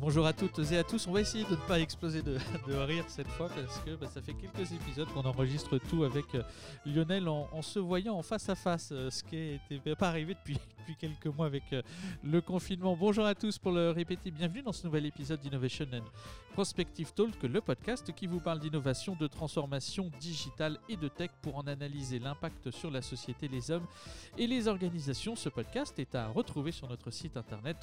bonjour à toutes et à tous. On va essayer de ne pas exploser de, rire cette fois parce que bah, ça fait quelques épisodes qu'on enregistre tout avec euh, Lionel en, se voyant en face à face, euh, ce qui n'était pas arrivé depuis, quelques mois avec euh, le confinement. Bonjour à tous pour le répéter. Bienvenue dans ce nouvel épisode d'Innovation and Prospective Talk, le podcast qui vous parle d'innovation, de transformation digitale et de tech pour en analyser l'impact sur la société, les hommes et les organisations. Ce podcast est à retrouver sur notre site internet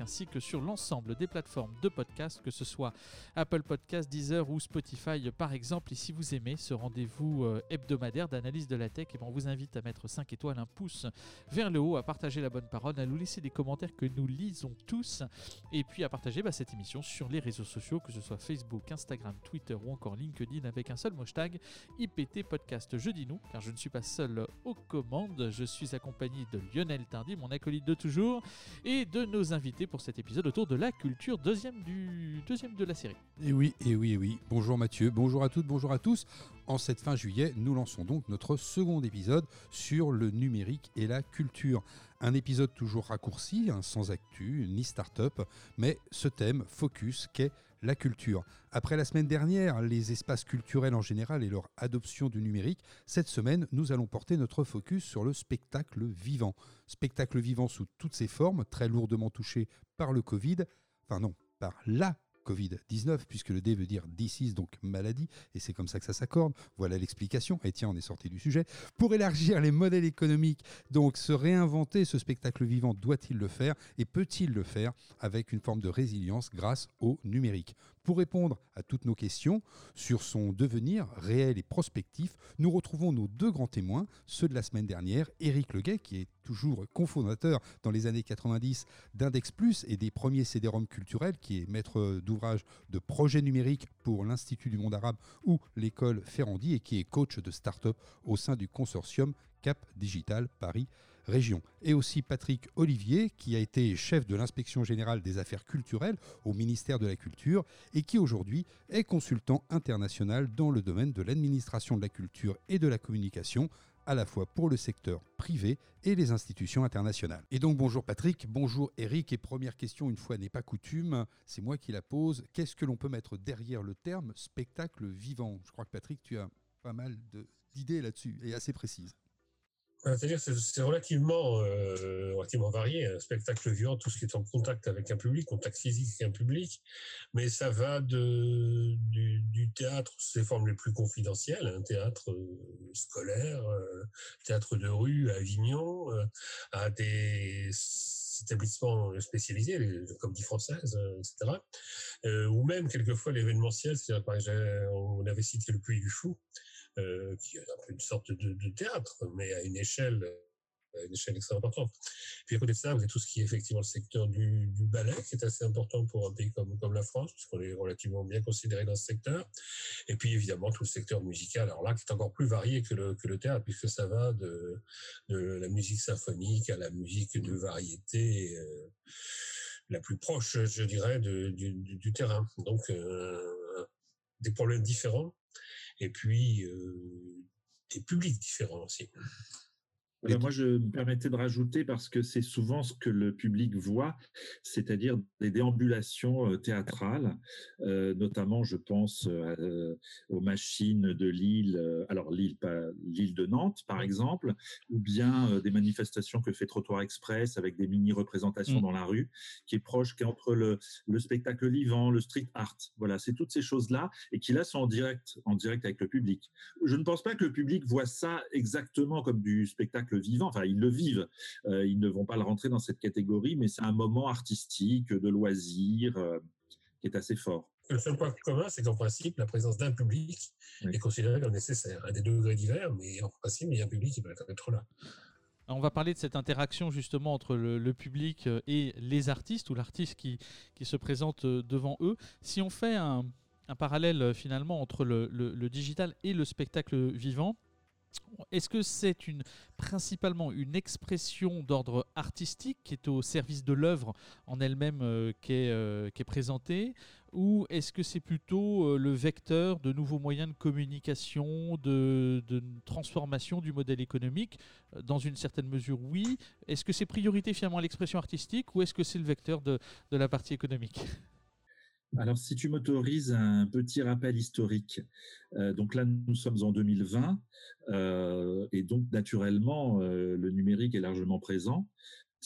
ainsi que sur l'ensemble des plateformes de podcast, que ce soit Apple Podcast, Deezer ou Spotify par exemple. Et si vous aimez ce rendez-vous euh, hebdomadaire d'analyse de la tech, et eh ben, on vous invite à mettre 5 étoiles, un pouce vers le haut, à partager la bonne parole, à nous laisser des commentaires que nous lisons tous et puis à partager bah, cette émission sur les réseaux sociaux, que ce soit Facebook, Instagram, Twitter ou encore LinkedIn avec un seul hashtag IPT Podcast. Je dis nous, car je ne suis pas seul aux commandes. Je suis accompagné de Lionel Tardy, mon acolyte de toujours, et de nos invités pour cet épisode autour de la culture, deuxième, du, deuxième de la série. Et oui, et oui, et oui. Bonjour Mathieu, bonjour à toutes, bonjour à tous. En cette fin juillet, nous lançons donc notre second épisode sur le numérique et la culture. Un épisode toujours raccourci, hein, sans actu, ni start-up, mais ce thème focus qu'est la culture. Après la semaine dernière, les espaces culturels en général et leur adoption du numérique, cette semaine, nous allons porter notre focus sur le spectacle vivant. Spectacle vivant sous toutes ses formes, très lourdement touché par le Covid, enfin non, par la Covid-19, puisque le D veut dire disease, donc maladie, et c'est comme ça que ça s'accorde. Voilà l'explication. Et tiens, on est sorti du sujet. Pour élargir les modèles économiques, donc se réinventer, ce spectacle vivant doit-il le faire et peut-il le faire avec une forme de résilience grâce au numérique? Pour répondre à toutes nos questions sur son devenir réel et prospectif, nous retrouvons nos deux grands témoins, ceux de la semaine dernière, Éric Leguet, qui est toujours cofondateur dans les années 90 d'Index Plus et des premiers CD-ROM culturels, qui est maître d'ouvrage de projets numériques pour l'Institut du monde arabe ou l'école Ferrandi et qui est coach de start-up au sein du consortium Cap Digital Paris Et aussi Patrick Olivier, qui a été chef de l'inspection générale des affaires culturelles au ministère de la Culture et qui aujourd'hui est consultant international dans le domaine de l'administration de la culture et de la communication à la fois pour le secteur privé et les institutions internationales. Et donc bonjour Patrick, bonjour Eric, et première question, une fois n'est pas coutume, c'est moi qui la pose, qu'est-ce que l'on peut mettre derrière le terme spectacle vivant? Je crois que Patrick, tu as pas mal d'idées là-dessus, et assez précises. C'est-à-dire que c'est relativement, euh, relativement varié, un spectacle vivant, tout ce qui est en contact avec un public, contact physique avec un public, mais ça va de, du, théâtre, ses formes les plus confidentielles, un théâtre euh, scolaire, euh, théâtre de rue à Avignon, euh, à des établissements spécialisés, les comédies françaises, etc. ou même quelquefois l'événementiel, c'est-à-dire on avait cité le Puy du Fou, euh, qui est une sorte de, théâtre, mais à une échelle à une échelle extrêmement importante. Puis à côté de ça, vous avez tout ce qui est effectivement le secteur du, ballet, qui est assez important pour un pays comme, la France, puisqu'on est relativement bien considéré dans ce secteur. Et puis évidemment tout le secteur musical, alors là, qui est encore plus varié que le, théâtre, puisque ça va de, la musique symphonique à la musique de variété. Euh, la plus proche, je dirais, du, terrain. Donc, euh, des problèmes différents et puis euh, des publics différents aussi moi, je me permettais de rajouter parce que c'est souvent ce que le public voit, c'est-à-dire des déambulations euh, théâtrales, euh, notamment, je pense euh, aux machines de Lille, alors Lille, pas l'île de Nantes, par exemple, ou bien des manifestations que fait Trottoir Express avec des mini-représentations mmh. dans la rue, qui est proche, qui est entre le, le spectacle vivant, le street art. Voilà, c'est toutes ces choses-là et qui là sont en direct, en direct avec le public. Je ne pense pas que le public voit ça exactement comme du spectacle vivant. Enfin, ils le vivent. Euh, ils ne vont pas le rentrer dans cette catégorie, mais c'est un moment artistique, de loisir, euh, qui est assez fort. Le seul point commun, c'est qu'en principe, la présence d'un public est considérée comme nécessaire. À des degrés divers, mais en principe, il y a un public qui peut être là. On va parler de cette interaction justement entre le, public euh, et les artistes ou l'artiste qui, qui se présente devant eux. Si on fait un, parallèle finalement entre le, digital et le spectacle vivant, est-ce que c'est principalement une expression d'ordre artistique qui est au service de l'œuvre en elle-même euh, qui, est, qui, est, présentée ou est-ce que c'est plutôt le vecteur de nouveaux moyens de communication, de, transformation du modèle économique? Dans une certaine mesure, oui. Est-ce que c'est priorité finalement l'expression artistique ou est-ce que c'est le vecteur de la partie économique? Alors, si tu m'autorises un petit rappel historique, euh, donc là, nous sommes en 2020, euh, et donc naturellement, euh, le numérique est largement présent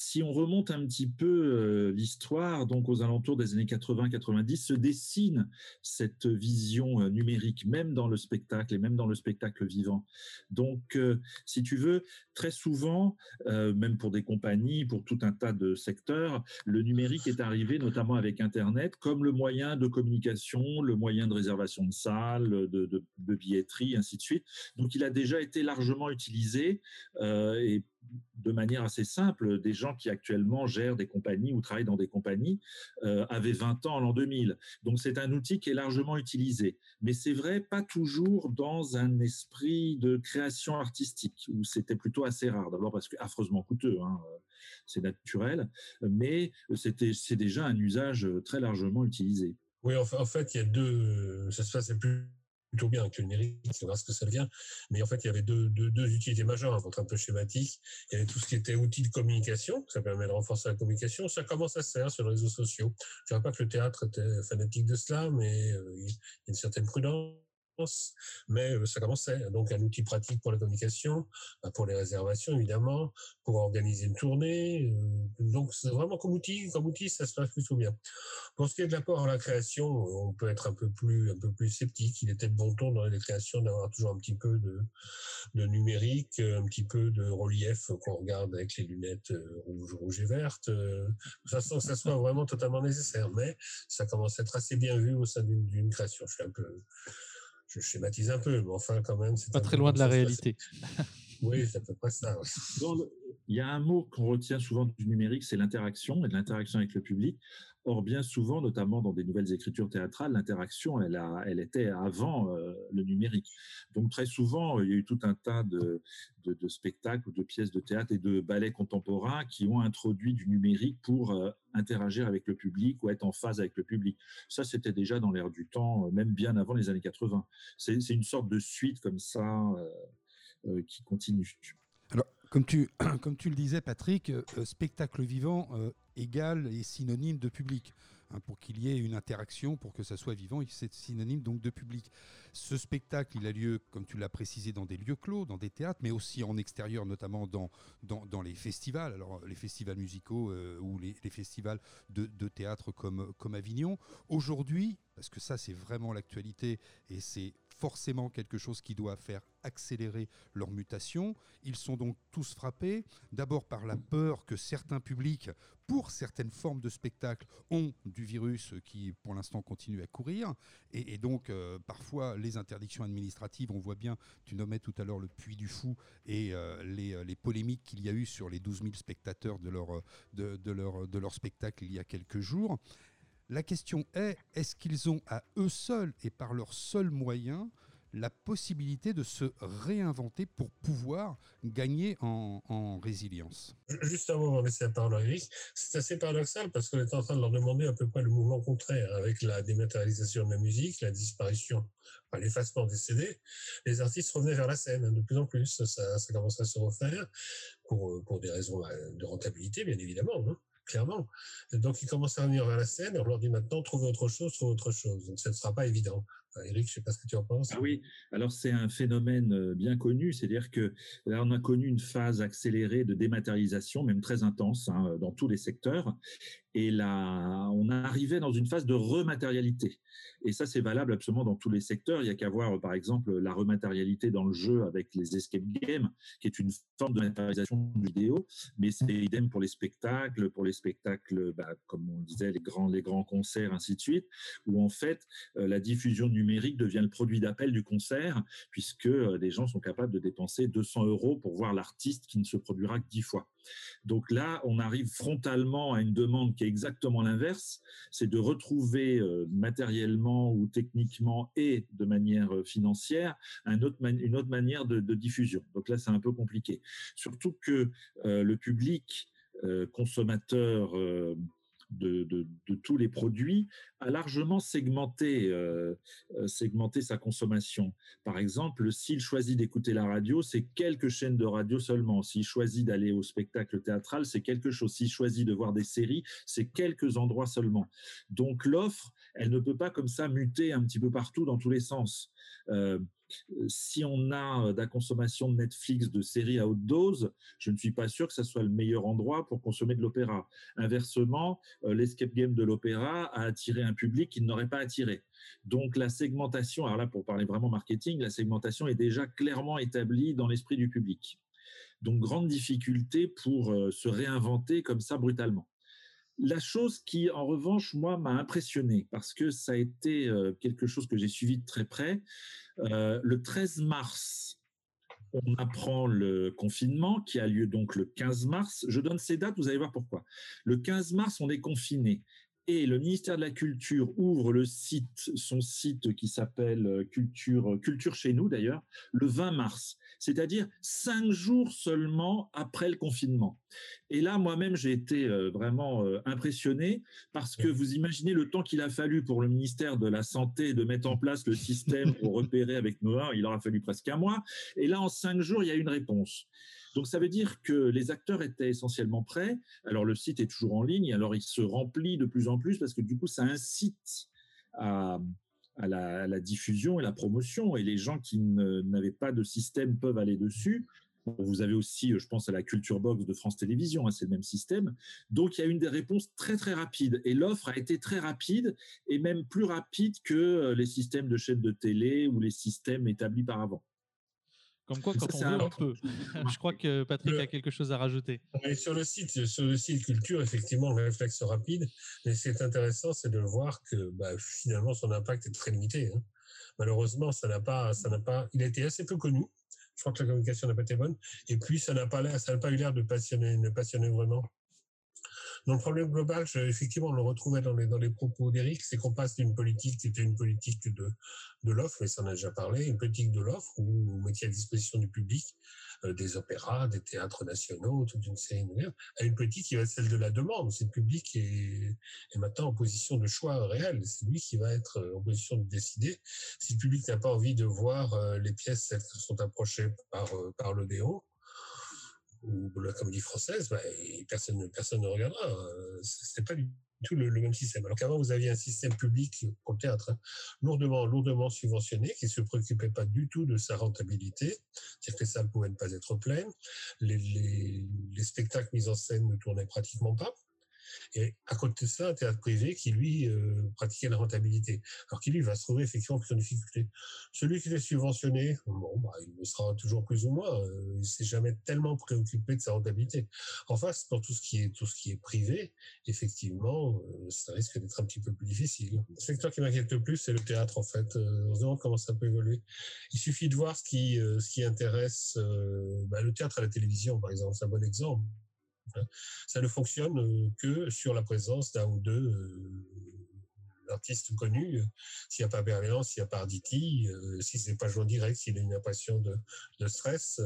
si on remonte un petit peu euh, l'histoire, donc aux alentours des années 80-90, se dessine cette vision euh, numérique, même dans le spectacle et même dans le spectacle vivant. Donc, euh, si tu veux, très souvent, même pour des compagnies, pour tout un tas de secteurs, le numérique est arrivé, notamment avec Internet, comme le moyen de communication, le moyen de réservation de salles, de, de billetterie, ainsi de suite. Donc, il a déjà été largement utilisé et de manière assez simple, des gens qui actuellement gèrent des compagnies ou travaillent dans des compagnies euh, avaient 20 ans en l'an 2000. Donc c'est un outil qui est largement utilisé. Mais c'est vrai, pas toujours dans un esprit de création artistique, où c'était plutôt assez rare. D'abord parce que affreusement coûteux, hein, c'est naturel, mais c'était, c'est déjà un usage très largement utilisé. Oui, en fait, il y a deux, ça se passe plus plutôt bien avec le numérique, on voir ce que ça devient. Mais en fait, il y avait deux, deux, deux utilités majeures, hein, pour un peu schématique. Il y avait tout ce qui était outils de communication, ça permet de renforcer la communication. Ça commence à se faire sur les réseaux sociaux? Je ne dirais pas que le théâtre était fanatique de cela, mais euh, il y a une certaine prudence mais euh, ça commençait. Donc un outil pratique pour la communication, bah, pour les réservations évidemment, pour organiser une tournée. Euh, donc vraiment comme outil, comme outil, ça se passe plutôt bien. Pour ce qui est de l'apport à la création, on peut être un peu plus, un peu plus sceptique. Il était de bon ton dans les créations d'avoir toujours un petit peu de, de numérique, un petit peu de relief qu'on regarde avec les lunettes euh, rouges, rouges et vertes, ça sans que ça soit vraiment totalement nécessaire. Mais ça commence à être assez bien vu au sein d'une création. Je suis un peu, je schématise un peu, mais enfin, quand même. c'est Pas très loin de la réalité. oui, c'est à peu près ça. Il y a un mot qu'on retient souvent du numérique, c'est l'interaction et de l'interaction avec le public. Or, bien souvent, notamment dans des nouvelles écritures théâtrales, l'interaction, elle, elle était avant euh, le numérique. Donc, très souvent, il y a eu tout un tas de, spectacles de pièces de théâtre et de ballets contemporains qui ont introduit du numérique pour euh, interagir avec le public ou être en phase avec le public. Ça, c'était déjà dans l'air du temps, euh, même bien avant les années 80. C'est une sorte de suite comme ça qui continue. Alors, comme tu, comme tu le disais, Patrick, spectacle vivant, égal et synonyme de public. Hein, pour qu'il y ait une interaction, pour que ça soit vivant, c'est synonyme donc de public. Ce spectacle, il a lieu, comme tu l'as précisé, dans des lieux clos, dans des théâtres, mais aussi en extérieur, notamment dans, dans, les festivals, alors les festivals musicaux euh, ou les, festivals de, de, théâtre comme, comme Avignon. Aujourd'hui, parce que ça c'est vraiment l'actualité et c'est forcément quelque chose qui doit faire accélérer leur mutation. Ils sont donc tous frappés, d'abord par la peur que certains publics, pour certaines formes de spectacles, ont du virus qui, pour l'instant, continue à courir. Et, donc, euh, parfois, les interdictions administratives, on voit bien, tu nommais tout à l'heure le Puy du Fou et euh, euh, les, polémiques qu'il y a eu sur les 12 000 spectateurs de leur, de, leur, de leur spectacle il y a quelques jours. La question est, est-ce qu'ils ont à eux seuls et par leurs seuls moyens la possibilité de se réinventer pour pouvoir gagner en, résilience? Juste avant de laisser la parole à Eric, c'est assez paradoxal parce qu'on est en train de leur demander à peu près le mouvement contraire avec la dématérialisation de la musique, la disparition, l'effacement des CD. Les artistes revenaient vers la scène hein, de plus en plus. Ça, ça commencerait à se refaire pour, pour des raisons bah, de rentabilité, bien évidemment. Hein Donc, ils commencent à revenir vers la scène. On leur dit maintenant, trouvez autre chose, trouvez autre chose. Donc, ça ne sera pas évident. Eric, je ne sais pas ce que tu en penses. Ah oui, alors c'est un phénomène euh, bien connu, c'est-à-dire que là, on a connu une phase accélérée de dématérialisation, même très intense, hein, dans tous les secteurs. Et là, on arrivait dans une phase de rematérialité. Et ça, c'est valable absolument dans tous les secteurs. Il y a qu'à voir, par exemple, la rematérialité dans le jeu avec les escape games, qui est une forme de matérialisation vidéo. Mais c'est idem pour les spectacles, pour les spectacles, bah, comme on disait, les grands, les grands concerts, ainsi de suite, où en fait, euh, la diffusion numérique devient le produit d'appel du concert, puisque des gens sont capables de dépenser 200 euros pour voir l'artiste qui ne se produira que 10 fois. Donc là, on arrive frontalement à une demande qui est exactement l'inverse, c'est de retrouver matériellement ou techniquement et de manière financière une autre manière de, diffusion. Donc là, c'est un peu compliqué. Surtout que le public consommateur de, tous les produits, a largement segmenté, euh, euh, segmenté sa consommation. Par exemple, s'il choisit d'écouter la radio, c'est quelques chaînes de radio seulement. S'il choisit d'aller au spectacle théâtral, c'est quelque chose. S'il choisit de voir des séries, c'est quelques endroits seulement. Donc l'offre, elle ne peut pas comme ça muter un petit peu partout dans tous les sens. Euh, si on a euh, de la consommation de Netflix de séries à haute dose, je ne suis pas sûr que ce soit le meilleur endroit pour consommer de l'opéra. Inversement, euh, l'escape game de l'opéra a attiré un public qui n'aurait pas attiré. Donc la segmentation, alors là pour parler vraiment marketing, la segmentation est déjà clairement établie dans l'esprit du public. Donc grande difficulté pour se réinventer comme ça brutalement. La chose qui, en revanche, moi, m'a impressionné, parce que ça a été quelque chose que j'ai suivi de très près, euh, le 13 mars, on apprend le confinement qui a lieu donc le 15 mars. Je donne ces dates, vous allez voir pourquoi. Le 15 mars, on est confiné et le ministère de la Culture ouvre le site, son site qui s'appelle euh, Culture, Culture chez nous d'ailleurs, le 20 mars, c'est-à-dire cinq jours seulement après le confinement. Et là, moi-même, j'ai été euh, vraiment euh, impressionné parce que vous imaginez le temps qu'il a fallu pour le ministère de la Santé de mettre en place le système pour repérer avec Noah, il aura fallu presque un mois. Et là, en cinq jours, il y a une réponse. Donc ça veut dire que les acteurs étaient essentiellement prêts. Alors le site est toujours en ligne, alors il se remplit de plus en plus parce que du coup ça incite à, la, diffusion et la promotion. Et les gens qui n'avaient pas de système peuvent aller dessus. Vous avez aussi, je pense, à la Culture Box de France Télévisions, hein, c'est le même système. Donc, il y a une des réponses très, très rapides. Et l'offre a été très rapide et même plus rapide que les systèmes de chaînes de télé ou les systèmes établis par avant. Comme quoi, quand on veut, on peut. Je crois que Patrick a quelque chose à rajouter. sur le site, sur le site Culture, effectivement, le réflexe rapide. Mais ce qui est intéressant, c'est de voir que bah, finalement, son impact est très limité. Hein. Malheureusement, ça n'a pas, ça n'a pas. Il a été assez peu connu. Je crois que la communication n'a pas été bonne. Et puis, ça n'a pas, ça n'a pas eu l'air de passionner, de passionner vraiment donc le problème global, effectivement, on le retrouvait dans les, dans les propos d'Éric, c'est qu'on passe d'une politique qui était une politique de, de l'offre, et ça en a déjà parlé, une politique de l'offre où on mettait à disposition du public euh, des opéras, des théâtres nationaux, toute une série de à une politique qui va être celle de la demande. C'est le public qui est, maintenant en position de choix réel. C'est lui qui va être euh, en position de décider. Si le public n'a pas envie de voir euh, les pièces celles qui sont approchées par, par l'Odéo, ou la comédie française, bah, personne, personne ne regardera. Euh, c'est pas du tout le, même système. Alors qu'avant, vous aviez un système public pour le théâtre hein, lourdement, lourdement subventionné, qui se préoccupait pas du tout de sa rentabilité, c'est-à-dire que les salles pouvaient ne pas être pleines, les, les, les spectacles mis en scène ne tournaient pratiquement pas. Et à côté de ça, un théâtre privé qui, lui, euh, pratiquait la rentabilité. Alors qui, lui, va se trouver effectivement plus en difficulté. Celui qui est subventionné, bon, bah, il le sera toujours plus ou moins. Euh, il s'est jamais tellement préoccupé de sa rentabilité. En face, pour tout ce qui est, tout ce qui est privé, effectivement, euh, ça risque d'être un petit peu plus difficile. Le secteur qui m'inquiète le plus, c'est le théâtre, en fait. on se demande comment ça peut évoluer. Il suffit de voir ce qui, ce qui intéresse bah, le théâtre à la télévision, par exemple. C'est un bon exemple. Ça ne fonctionne euh, que sur la présence d'un ou deux euh, artistes connus. S'il n'y a pas Berléand, s'il n'y a pas Arditi, euh, si c'est pas joué en direct, s'il a une impression de, stress,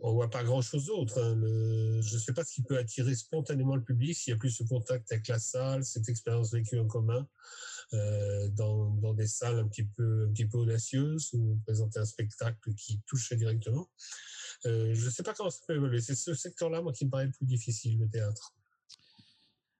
on voit pas grand chose d'autre. Hein. je ne sais pas ce qui peut attirer spontanément le public s'il y a plus ce contact avec la salle, cette expérience vécue en commun dans, des salles un petit peu un petit peu audacieuses où présenter un spectacle qui touche directement. Euh, je ne sais pas comment ça peut évoluer. C'est ce secteur-là, moi, qui me paraît le plus difficile, le théâtre.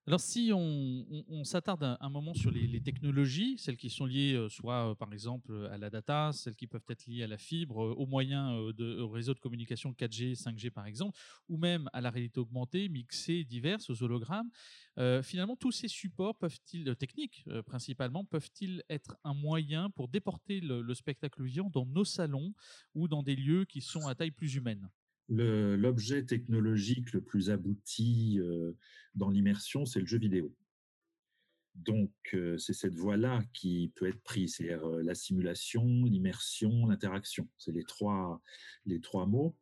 Alors, si on, s'attarde un, moment sur les, technologies, celles qui sont liées euh, soit euh, par exemple à la data, celles qui peuvent être liées à la fibre, euh, aux moyens de au réseau de communication 4G, 5G par exemple, ou même à la réalité augmentée, mixée, diverses, aux hologrammes, finalement, tous ces supports peuvent-ils, techniques principalement, peuvent-ils être un moyen pour déporter le spectacle vivant dans nos salons ou dans des lieux qui sont à taille plus humaine? L'objet technologique le plus abouti euh, dans l'immersion, c'est le jeu vidéo. Donc, c'est cette voie-là qui peut être prise, c'est-à-dire la simulation, l'immersion, l'interaction. C'est les trois, les trois mots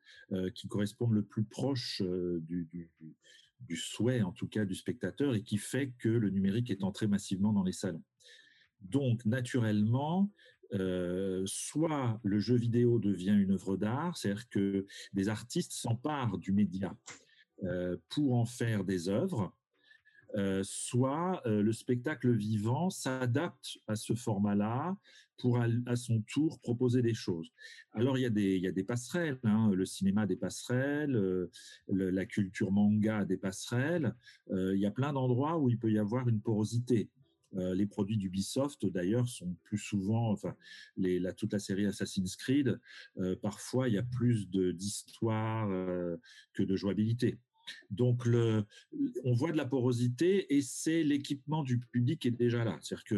qui correspondent le plus proche du, du, souhait, en tout cas, du spectateur et qui fait que le numérique est entré massivement dans les salons. Donc, naturellement, soit le jeu vidéo devient une œuvre d'art, c'est-à-dire que des artistes s'emparent du média pour en faire des œuvres, soit le spectacle vivant s'adapte à ce format-là pour à, son tour proposer des choses. Alors il y a des, il y a des passerelles, hein, le cinéma des passerelles, la culture manga des passerelles, il y a plein d'endroits où il peut y avoir une porosité. Les produits d'Ubisoft, d'ailleurs, sont plus souvent, enfin, la, toute la série Assassin's Creed, parfois il y a plus d'histoire que de jouabilité. Donc, on voit de la porosité et c'est l'équipement du public qui est déjà là. C'est-à-dire que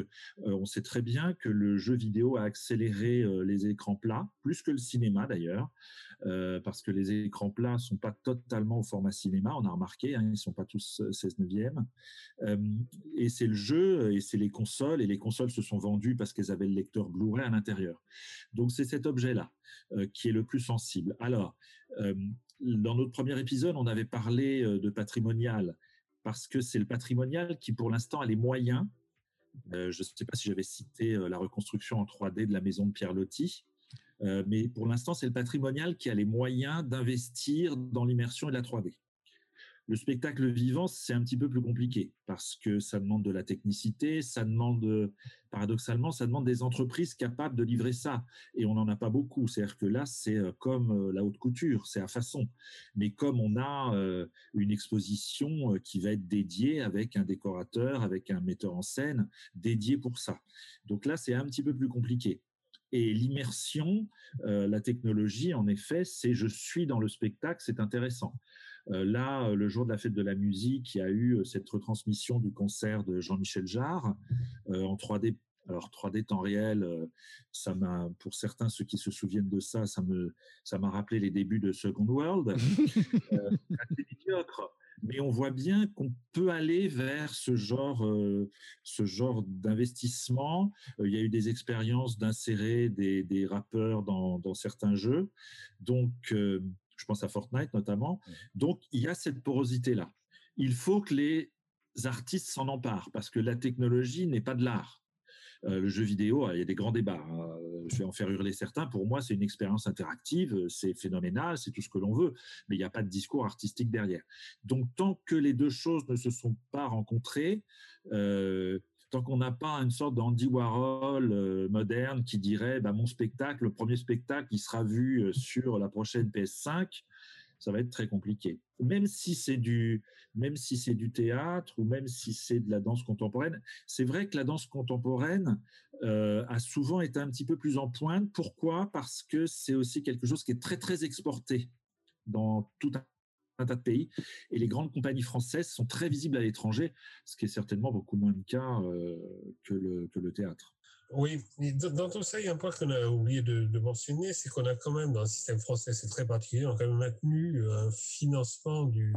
euh, on sait très bien que le jeu vidéo a accéléré euh, les écrans plats, plus que le cinéma d'ailleurs, euh, parce que les écrans plats sont pas totalement au format cinéma. On a remarqué, hein, ils sont pas tous 16 neuvième. et c'est le jeu et c'est les consoles et les consoles se sont vendues parce qu'elles avaient le lecteur Blu-ray à l'intérieur. Donc, c'est cet objet-là qui est le plus sensible. Alors, dans notre premier épisode, on avait parlé euh, de patrimonial parce que c'est le patrimonial qui, pour l'instant, a les moyens. Euh, je ne sais pas si j'avais cité euh, la reconstruction en 3D de la maison de Pierre Loti, mais pour l'instant, c'est le patrimonial qui a les moyens d'investir dans l'immersion et la 3D. Le spectacle vivant, c'est un petit peu plus compliqué parce que ça demande de la technicité, ça demande, paradoxalement, ça demande des entreprises capables de livrer ça. Et on n'en a pas beaucoup. C'est-à-dire que là, c'est euh, comme euh, la haute couture, c'est à façon. Mais comme on a euh, une exposition qui va être dédiée avec un décorateur, avec un metteur en scène dédié pour ça. Donc là, c'est un petit peu plus compliqué. Et l'immersion, la technologie, en effet, c'est je suis dans le spectacle, c'est intéressant. Euh, là, euh, le jour de la fête de la musique, il y a eu euh, cette retransmission du concert de Jean-Michel Jarre en 3D alors 3D temps réel, ça m'a, pour certains ceux qui se souviennent de ça, ça me, ça m'a rappelé les débuts de Second World. euh, médiocre, mais on voit bien qu'on peut aller vers ce genre, ce genre d'investissement. il y a eu des expériences d'insérer des, des rappeurs dans, dans, certains jeux, donc je pense à Fortnite notamment. Donc, il y a cette porosité-là. Il faut que les artistes s'en emparent parce que la technologie n'est pas de l'art. Euh, le jeu vidéo, il y a des grands débats. Hein. Je vais en faire hurler certains. Pour moi, c'est une expérience interactive, c'est phénoménal, c'est tout ce que l'on veut, mais il n'y a pas de discours artistique derrière. Donc, tant que les deux choses ne se sont pas rencontrées, euh, tant qu'on n'a pas une sorte d'Andy Warhol euh, moderne qui dirait bah, mon spectacle, le premier spectacle, il sera vu euh, sur la prochaine PS5, ça va être très compliqué. Même si c'est du, même si c'est du théâtre ou même si c'est de la danse contemporaine, c'est vrai que la danse contemporaine euh, a souvent été un petit peu plus en pointe. Pourquoi? Parce que c'est aussi quelque chose qui est très très exporté dans tout un tas de pays. Et les grandes compagnies françaises sont très visibles à l'étranger, ce qui est certainement beaucoup moins le cas euh, que, le, théâtre. Oui, dans tout ça, il y a un point qu'on a oublié de, mentionner, c'est qu'on a quand même, dans le système français, c'est très particulier, on a quand même maintenu un financement du,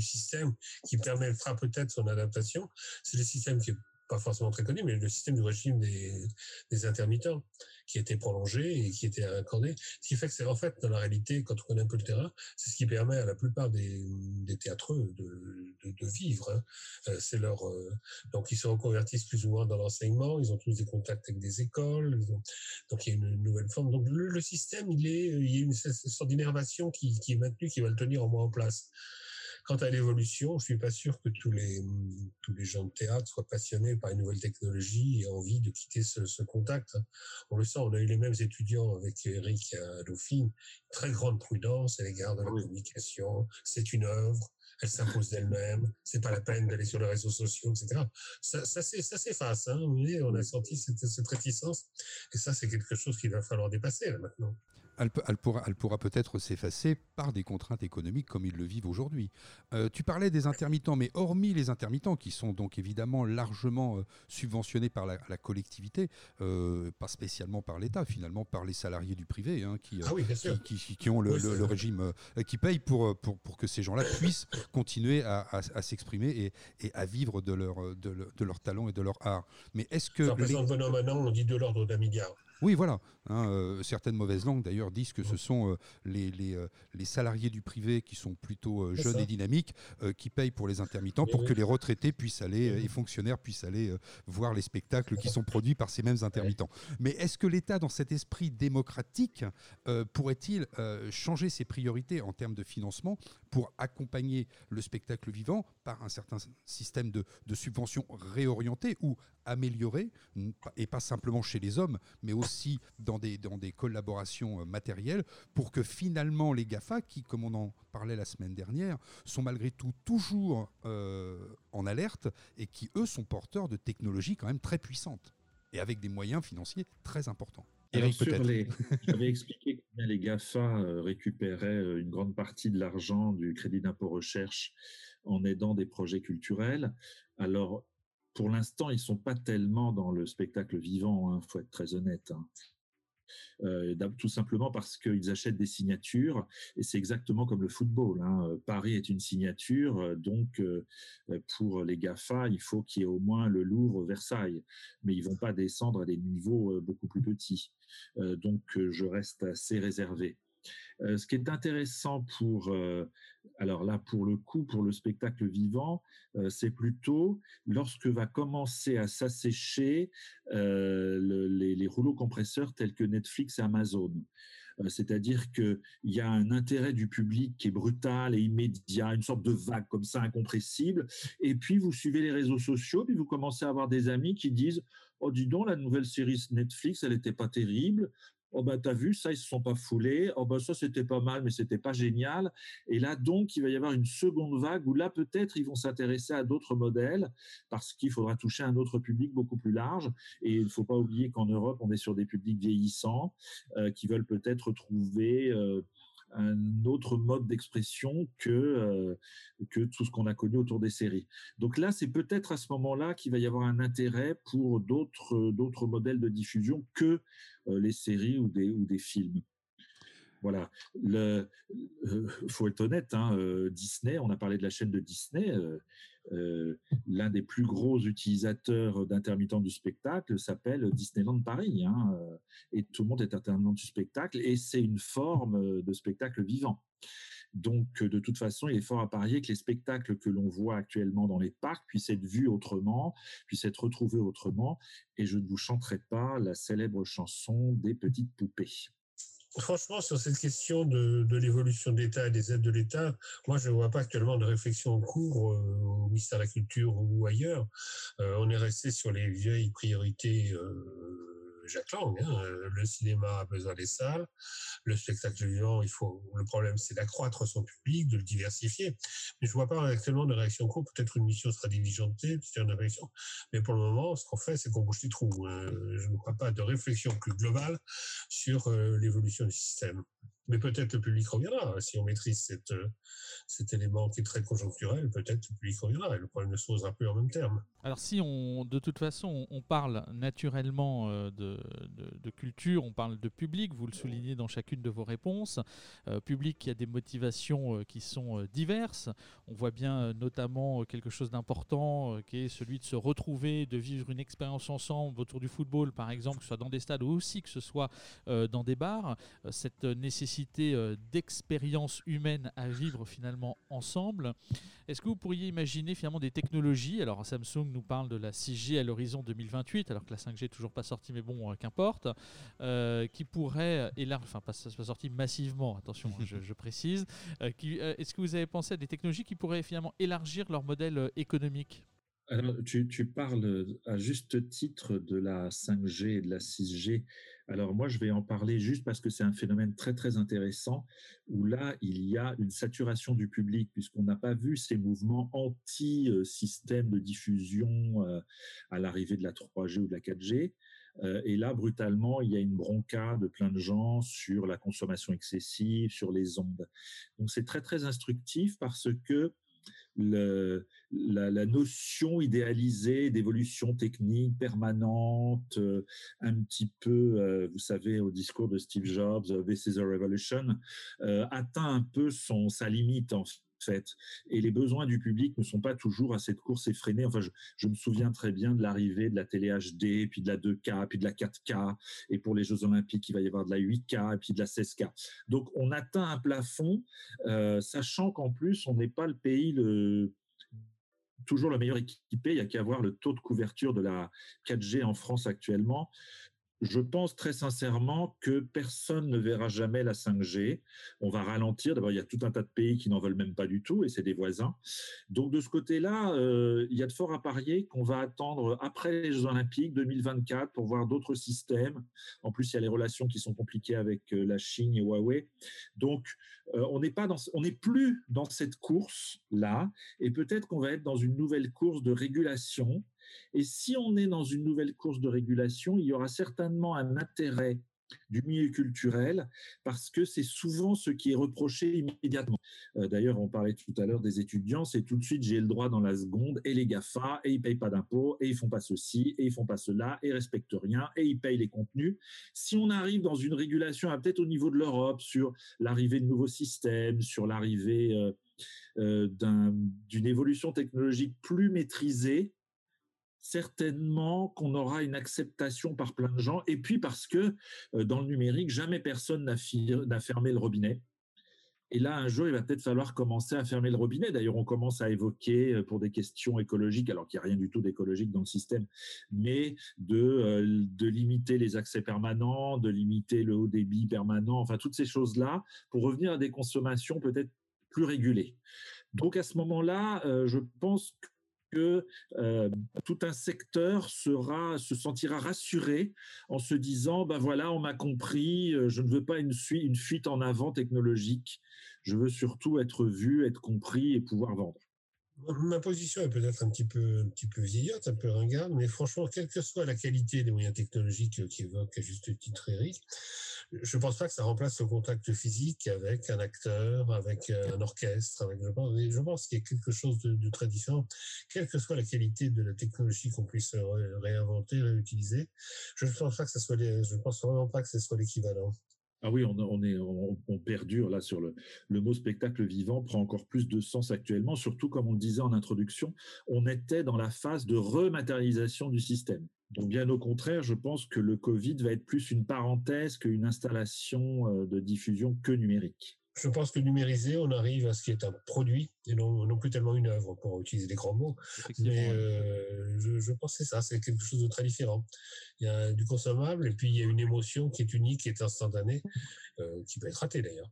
système qui permettra peut-être son adaptation. C'est le système qui est pas forcément très connu, mais le système du régime des intermittents qui était prolongé et qui était accordé. Ce qui fait que c'est en fait, dans la réalité, quand on connaît un peu le terrain, c'est ce qui permet à la plupart des, des théâtreux de, vivre. Hein. Euh, c'est leur euh, donc ils se reconvertissent plus ou moins dans l'enseignement. Ils ont tous des contacts avec des écoles. donc il y a une nouvelle forme. Donc le, système, il y a une sorte d'innervation qui est maintenue, qui va le tenir au moins en place. Quant à l'évolution, je suis pas sûr que tous les tous les gens de théâtre soient passionnés par une nouvelle technologie et envie de quitter ce, ce contact. On le sent, on a eu les mêmes étudiants avec Eric à Dauphine, très grande prudence à l'égard de la communication. C'est une œuvre, elle s'impose d'elle-même, c'est pas la peine d'aller sur les réseaux sociaux, etc. Ça, ça, ça s'efface, hein, on a senti cette, cette réticence, et ça, c'est quelque chose qu'il va falloir dépasser là, maintenant. Elle, pourra, elle pourra peut-être s'effacer par des contraintes économiques comme ils le vivent aujourd'hui. Euh, tu parlais des intermittents, mais hormis les intermittents, qui sont donc évidemment largement euh, subventionnés par la, collectivité, euh, pas spécialement par l'État, finalement par les salariés du privé, hein, qui, ah qui, ont le, régime, qui payent pour, pour, pour que ces gens-là puissent continuer à, s'exprimer et, et, à vivre de leur, de, de, leur talent et de leur art. Mais est-ce que... Les... maintenant, on dit de l'ordre d'un milliard. Oui, voilà. Hein, euh, certaines mauvaises langues, d'ailleurs, disent que ce sont euh, les, les, euh, les, salariés du privé qui sont plutôt jeunes et dynamiques qui payent pour les intermittents pour que les retraités puissent aller, et fonctionnaires puissent aller voir les spectacles qui sont produits par ces mêmes intermittents. Mais est-ce que l'État, dans cet esprit démocratique, pourrait-il changer ses priorités en termes de financement pour accompagner le spectacle vivant par un certain système de, de subventions réorientées ou améliorées, et pas simplement chez les hommes, mais aussi dans des, dans des collaborations euh, matérielles, pour que finalement les GAFA, qui, comme on en parlait la semaine dernière, sont malgré tout toujours euh, en alerte et qui, eux, sont porteurs de technologies quand même très puissantes et avec des moyens financiers très importants. J'avais expliqué combien les GAFA euh, récupéraient une grande partie de l'argent du crédit d'impôt recherche en aidant des projets culturels. Alors, pour l'instant, ils sont pas tellement dans le spectacle vivant, il hein, faut être très honnête. Hein. Euh, tout simplement parce qu'ils achètent des signatures et c'est exactement comme le football. Hein. Paris est une signature, euh, donc euh, pour les GAFA, il faut qu'il y ait au moins le Louvre, Versailles, mais ils vont pas descendre à des niveaux beaucoup plus petits. donc je reste assez réservé. Euh, ce qui est intéressant pour, euh, alors là pour le coup, pour le spectacle vivant, euh, c'est plutôt lorsque va commencer à s'assécher les, rouleaux compresseurs tels que Netflix et Amazon. C'est-à-dire qu'il y a un intérêt du public qui est brutal et immédiat, une sorte de vague comme ça incompressible. Et puis vous suivez les réseaux sociaux, puis vous commencez à avoir des amis qui disent Oh, dis donc, la nouvelle série Netflix, elle n'était pas terrible. Oh bah t'as vu ça ils se sont pas foulés. Oh bah ça c'était pas mal mais c'était pas génial. Et là donc il va y avoir une seconde vague où là peut-être ils vont s'intéresser à d'autres modèles parce qu'il faudra toucher un autre public beaucoup plus large. Et il ne faut pas oublier qu'en Europe on est sur des publics vieillissants euh, qui veulent peut-être trouver euh, un autre mode d'expression que euh, que tout ce qu'on a connu autour des séries. Donc là, c'est peut-être à ce moment-là qu'il va y avoir un intérêt pour d'autres d'autres modèles de diffusion que euh, les séries ou des ou des films. Voilà. Le, euh, faut être honnête, hein, Disney, on a parlé de la chaîne de Disney. Euh, l'un des plus gros utilisateurs d'intermittents du spectacle s'appelle Disneyland Paris. Hein, euh, et tout le monde est intermittent du spectacle et c'est une forme de spectacle vivant. Donc, de toute façon, il est fort à parier que les spectacles que l'on voit actuellement dans les parcs puissent être vus autrement, puissent être retrouvés autrement. Et je ne vous chanterai pas la célèbre chanson des petites poupées. Franchement, sur cette question de, l'évolution de l'État et des aides de l'État, moi, je ne vois pas actuellement de réflexion en cours euh, au ministère de la Culture ou ailleurs. Euh, on est resté sur les vieilles priorités euh, Jacques Lang. Hein. Le cinéma a besoin des salles, le spectacle vivant, il faut. Le problème, c'est d'accroître son public, de le diversifier. Mais je vois pas actuellement de réaction courte. Peut-être une mission sera diligentée, une. Mais pour le moment, ce qu'on fait, c'est qu'on bouge les trous. Euh, je ne crois pas de réflexion plus globale sur euh, l'évolution du système. Mais peut-être le public reviendra. Si on maîtrise cette, euh, cet élément qui est très conjoncturel, peut-être le public reviendra et le problème ne se posera plus en même terme. Alors si on, de toute façon, on parle naturellement euh, de, de, culture, on parle de public, vous le soulignez dans chacune de vos réponses, euh, public qui a des motivations qui sont diverses. On voit bien notamment quelque chose d'important qui est celui de se retrouver, de vivre une expérience ensemble autour du football, par exemple, que ce soit dans des stades ou aussi que ce soit dans des bars. cette nécessité euh, d'expériences humaines à vivre finalement ensemble. Est-ce que vous pourriez imaginer finalement des technologies? Alors Samsung nous parle de la 6G à l'horizon 2028, alors que la 5G est toujours pas sortie, mais bon, euh, qu'importe, euh, qui pourrait élargir, enfin pas, pas sorti massivement, attention, je, précise. Est-ce que vous avez pensé à des technologies qui pourraient finalement élargir leur modèle économique? Tu, parles à juste titre de la 5G et de la 6G. Alors moi, je vais en parler juste parce que c'est un phénomène très très intéressant où là, il y a une saturation du public puisqu'on n'a pas vu ces mouvements anti-système de diffusion euh, à l'arrivée de la 3G ou de la 4G. Euh, et là, brutalement, il y a une bronca de plein de gens sur la consommation excessive, sur les ondes. Donc c'est très très instructif parce que la, notion idéalisée d'évolution technique permanente, euh, un petit peu, euh, vous savez, au discours de Steve Jobs, euh, This is a revolution, atteint un peu son, sa limite fait. Et les besoins du public ne sont pas toujours à cette course effrénée. Enfin, je, me souviens très bien de l'arrivée de la télé HD, puis de la 2K, puis de la 4K. Et pour les Jeux Olympiques, il va y avoir de la 8K, et puis de la 16K. Donc, on atteint un plafond, sachant qu'en plus, on n'est pas le pays le toujours le meilleur équipé. Il y a qu'à voir le taux de couverture de la 4G en France actuellement je pense très sincèrement que personne ne verra jamais la 5G. On va ralentir. D'abord, il y a tout un tas de pays qui n'en veulent même pas du tout, et c'est des voisins. Donc, de ce côté-là, euh, il y a de fort à parier qu'on va attendre après les Jeux Olympiques 2024 pour voir d'autres systèmes. En plus, il y a les relations qui sont compliquées avec euh, la Chine et Huawei. Donc, euh, on n'est pas dans, on n'est plus dans cette course là, et peut-être qu'on va être dans une nouvelle course de régulation et si on est dans une nouvelle course de régulation, il y aura certainement un intérêt du milieu culturel parce que c'est souvent ce qui est reproché immédiatement. Euh, d'ailleurs, on parlait tout à l'heure des étudiants, c'est tout de suite j'ai le droit dans la seconde et les GAFA et ils payent pas d'impôts et ils font pas ceci et ils font pas cela et ils respectent rien et ils payent les contenus. Si on arrive dans une régulation, peut-être au niveau de l'Europe sur l'arrivée de nouveaux systèmes, sur l'arrivée euh, euh, d'une évolution technologique plus maîtrisée, certainement qu'on aura une acceptation par plein de gens. Et puis parce que euh, dans le numérique, jamais personne n'a fermé le robinet. Et là, un jour, il va peut-être falloir commencer à fermer le robinet. D'ailleurs, on commence à évoquer euh, pour des questions écologiques, alors qu'il n'y a rien du tout d'écologique dans le système, mais de, euh, de limiter les accès permanents, de limiter le haut débit permanent, enfin toutes ces choses-là, pour revenir à des consommations peut-être plus régulées. Donc à ce moment-là, je pense que euh, tout un secteur sera, se sentira rassuré en se disant, ben voilà, on m'a compris, euh, je ne veux pas une, une fuite en avant technologique, je veux surtout être vu, être compris et pouvoir vendre. Ma position est peut-être un petit peu, un petit peu vieillotte, un peu ringarde, mais franchement, quelle que soit la qualité des moyens technologiques qu'évoque à juste titre Eric, je ne pense pas que ça remplace le contact physique avec un acteur, avec un orchestre. Je pense, qu'il y a quelque chose de, très différent, quelle que soit la qualité de la technologie qu'on puisse réinventer, réutiliser. Je ne pense pas que ça soit, je pense vraiment pas que ce soit l'équivalent. Ah oui, on, perdure là sur le, le mot spectacle vivant prend encore plus de sens actuellement, surtout comme on le disait en introduction, on était dans la phase de rematérialisation du système. Donc bien au contraire, je pense que le Covid va être plus une parenthèse qu'une installation euh, de diffusion que numérique. Je pense que numériser, on arrive à ce qui est un produit et non, non plus tellement une œuvre, pour utiliser des grands mots. Mais euh, je, je, pense que c'est ça, c'est quelque chose de très différent. Il y a du consommable et puis il y a une émotion qui est unique, qui est instantanée, euh, qui peut être ratée d'ailleurs.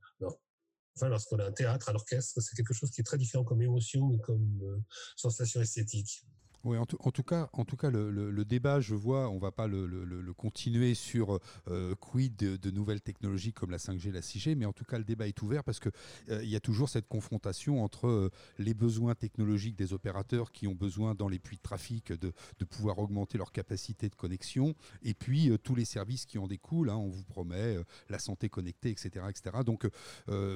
Enfin, lorsqu'on a un théâtre, un orchestre, c'est quelque chose qui est très différent comme émotion et comme sensation esthétique. Oui, en, tout cas, en tout cas le, débat, je vois, on ne va pas le, continuer sur euh, quid de, nouvelles technologies comme la 5G, la 6G, mais en tout cas, le débat est ouvert parce qu'il euh, y a toujours cette confrontation entre euh, les besoins technologiques des opérateurs qui ont besoin, dans les puits de trafic, de, pouvoir augmenter leur capacité de connexion, et puis tous les services qui en découlent. Hein, on vous promet la santé connectée, etc. etc. Donc,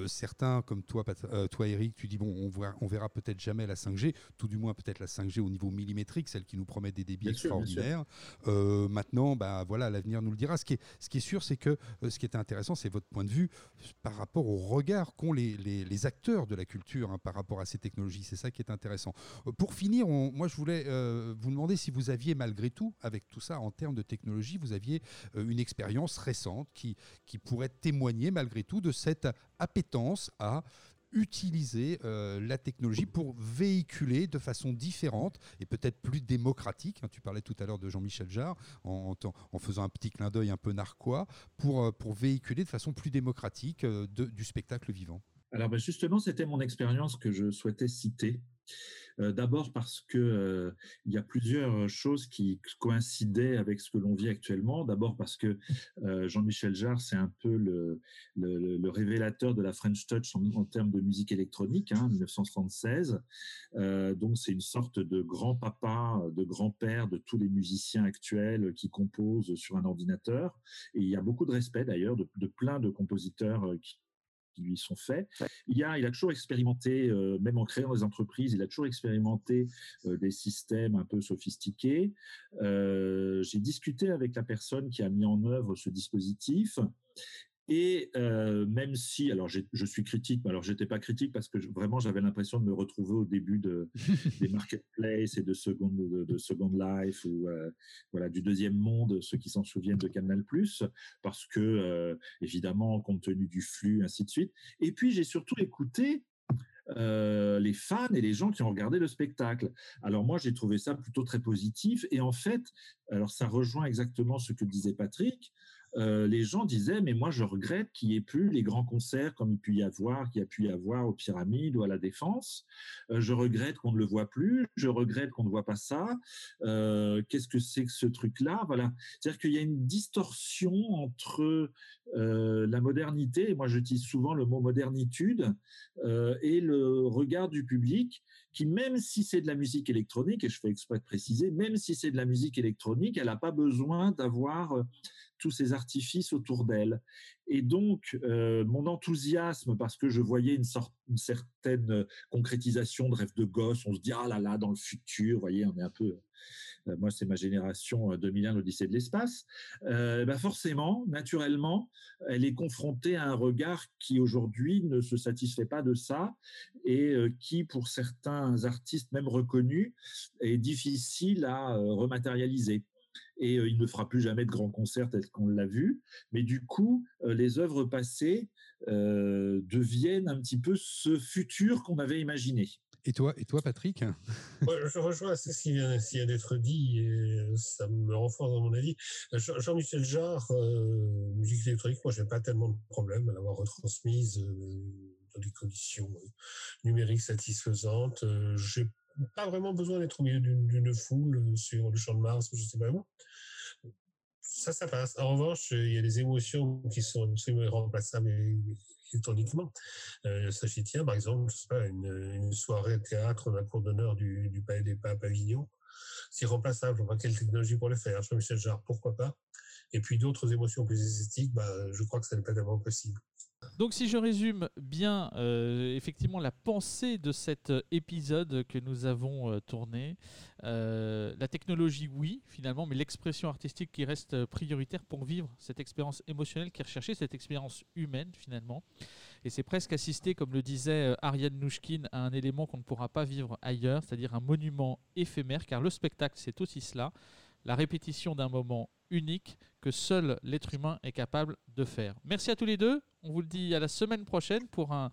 certains, comme toi, toi, Eric, tu dis, bon, on, voit, on verra peut-être jamais la 5G, tout du moins peut-être la 5G au niveau millimètre celle qui nous promet des débits extraordinaires. Euh, maintenant, bah, voilà, l'avenir nous le dira. Ce qui est, ce qui est sûr, c'est que euh, ce qui est intéressant, c'est votre point de vue par rapport au regard qu'ont les, les, acteurs de la culture hein, par rapport à ces technologies. C'est ça qui est intéressant. Euh, pour finir, moi, je voulais vous demander si vous aviez, malgré tout, avec tout ça, en termes de technologie, vous aviez une expérience récente qui, qui pourrait témoigner, malgré tout, de cette appétence à utiliser euh, la technologie pour véhiculer de façon différente et peut-être plus démocratique. Hein, tu parlais tout à l'heure de Jean-Michel Jarre en, faisant un petit clin d'œil un peu narquois pour, euh, véhiculer de façon plus démocratique euh, du spectacle vivant. Alors ben, justement, c'était mon expérience que je souhaitais citer. D'abord parce que il y a plusieurs choses qui coïncidaient avec ce que l'on vit actuellement. D'abord parce que Jean-Michel Jarre, c'est un peu le, révélateur de la French Touch en, termes de musique électronique, hein, 1976. donc c'est une sorte de grand-papa, de grand-père de tous les musiciens actuels qui composent sur un ordinateur. Et il y a beaucoup de respect d'ailleurs de, de plein de compositeurs qui, lui sont faits. Il, a, il a toujours expérimenté, euh, même en créant des entreprises, il a toujours expérimenté euh, des systèmes un peu sophistiqués. Euh, j'ai discuté avec la personne qui a mis en œuvre ce dispositif et euh, même si, alors je suis critique, mais alors j'étais pas critique parce que vraiment j'avais l'impression de me retrouver au début de, des marketplaces et de Second, de, Second Life ou euh, voilà du deuxième monde, ceux qui s'en souviennent de Canal+, parce que euh, évidemment compte tenu du flux, ainsi de suite. Et puis j'ai surtout écouté les fans et les gens qui ont regardé le spectacle. Alors moi, j'ai trouvé ça plutôt très positif. Et en fait, alors ça rejoint exactement ce que disait Patrick. Euh, les gens disaient mais moi je regrette qu'il n'y ait plus les grands concerts comme il peut y avoir, qu'il y a pu y avoir aux Pyramides ou à la Défense. Euh, je regrette qu'on ne le voit plus. Je regrette qu'on ne voit pas ça. Euh, qu'est-ce que c'est que ce truc-là? Voilà, c'est-à-dire qu'il y a une distorsion entre la modernité, et moi j'utilise souvent le mot modernitude, et le regard du public même si c'est de la musique électronique, et je fais exprès de préciser, même si c'est de la musique électronique, elle n'a pas besoin d'avoir tous ces artifices autour d'elle. Et donc, euh, mon enthousiasme, parce que je voyais une, certaine concrétisation de rêve de gosse, on se dit, ah là là, dans le futur, vous voyez, on est un peu... Euh, moi, c'est ma génération 2001, euh, l'Odyssée de l'espace. bah forcément, naturellement, elle est confrontée à un regard qui aujourd'hui ne se satisfait pas de ça et qui, pour certains artistes même reconnus, est difficile à rematérialiser et il ne fera plus jamais de grands concerts tel qu'on l'a vu. Mais du coup, les œuvres passées deviennent un petit peu ce futur qu'on avait imaginé. Et toi, et toi Patrick? Je rejoins ce qui vient, d'être dit et ça me renforce dans mon avis. Jean-Michel Jarre, musique électronique, moi, je n'ai pas tellement de problème à l'avoir retransmise dans des conditions numériques satisfaisantes. j'ai pas vraiment besoin d'être au milieu d'une foule sur le champ de Mars, je sais pas où ça, ça passe. En revanche, il y a des émotions qui sont absolument irremplaçables électroniquement. Euh, j'y tiens, par exemple, pas, une, soirée théâtre dans la cour d'honneur du, Palais des Papes Avignon. C'est irremplaçable. On quelle technologie pour le faire. Jean-Michel Jarre, pourquoi pas. Et puis d'autres émotions plus esthétiques, bah, je crois que ça n'est pas tellement possible. Donc si je résume bien euh, effectivement la pensée de cet épisode que nous avons euh, tourné, euh, la technologie oui finalement, mais l'expression artistique qui reste prioritaire pour vivre cette expérience émotionnelle qui est recherchée, cette expérience humaine finalement. Et c'est presque assister, comme le disait Ariane Nouchkine, à un élément qu'on ne pourra pas vivre ailleurs, c'est-à-dire un monument éphémère, car le spectacle c'est aussi cela, la répétition d'un moment unique que seul l'être humain est capable de faire. Merci à tous les deux. On vous le dit à la semaine prochaine pour un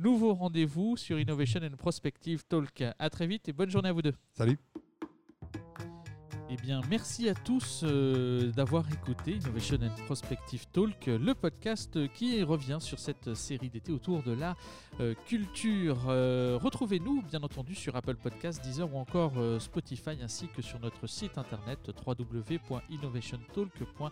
nouveau rendez-vous sur Innovation and Prospective Talk. À très vite et bonne journée à vous deux. Salut. Eh bien, merci à tous euh, d'avoir écouté Innovation and Prospective Talk, le podcast qui revient sur cette série d'été autour de la euh, culture. Euh, retrouvez-nous, bien entendu, sur Apple Podcasts, Deezer ou encore Spotify, ainsi que sur notre site internet www.innovationtalk.com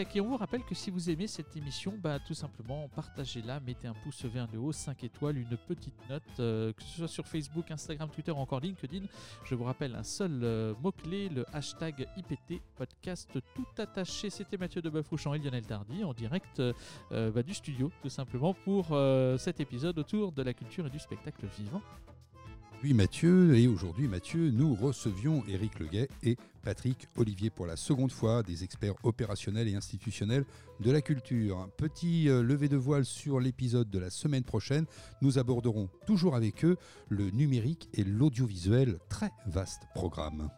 et on vous rappelle que si vous aimez cette émission, bah, tout simplement partagez-la, mettez un pouce vers le haut, 5 étoiles, une petite note, euh, que ce soit sur Facebook, Instagram, Twitter ou encore LinkedIn. Je vous rappelle un seul euh, mot-clé, le hashtag IPT podcast tout attaché. C'était Mathieu de Bafouchon et Lionel Tardy en direct euh, bah, du studio, tout simplement, pour cet épisode autour de la culture et du spectacle vivant. Oui Mathieu, et aujourd'hui Mathieu, nous recevions Éric Leguet et Patrick Olivier pour la seconde fois, des experts opérationnels et institutionnels de la culture. Petit euh, lever de voile sur l'épisode de la semaine prochaine, nous aborderons toujours avec eux le numérique et l'audiovisuel, très vaste programme.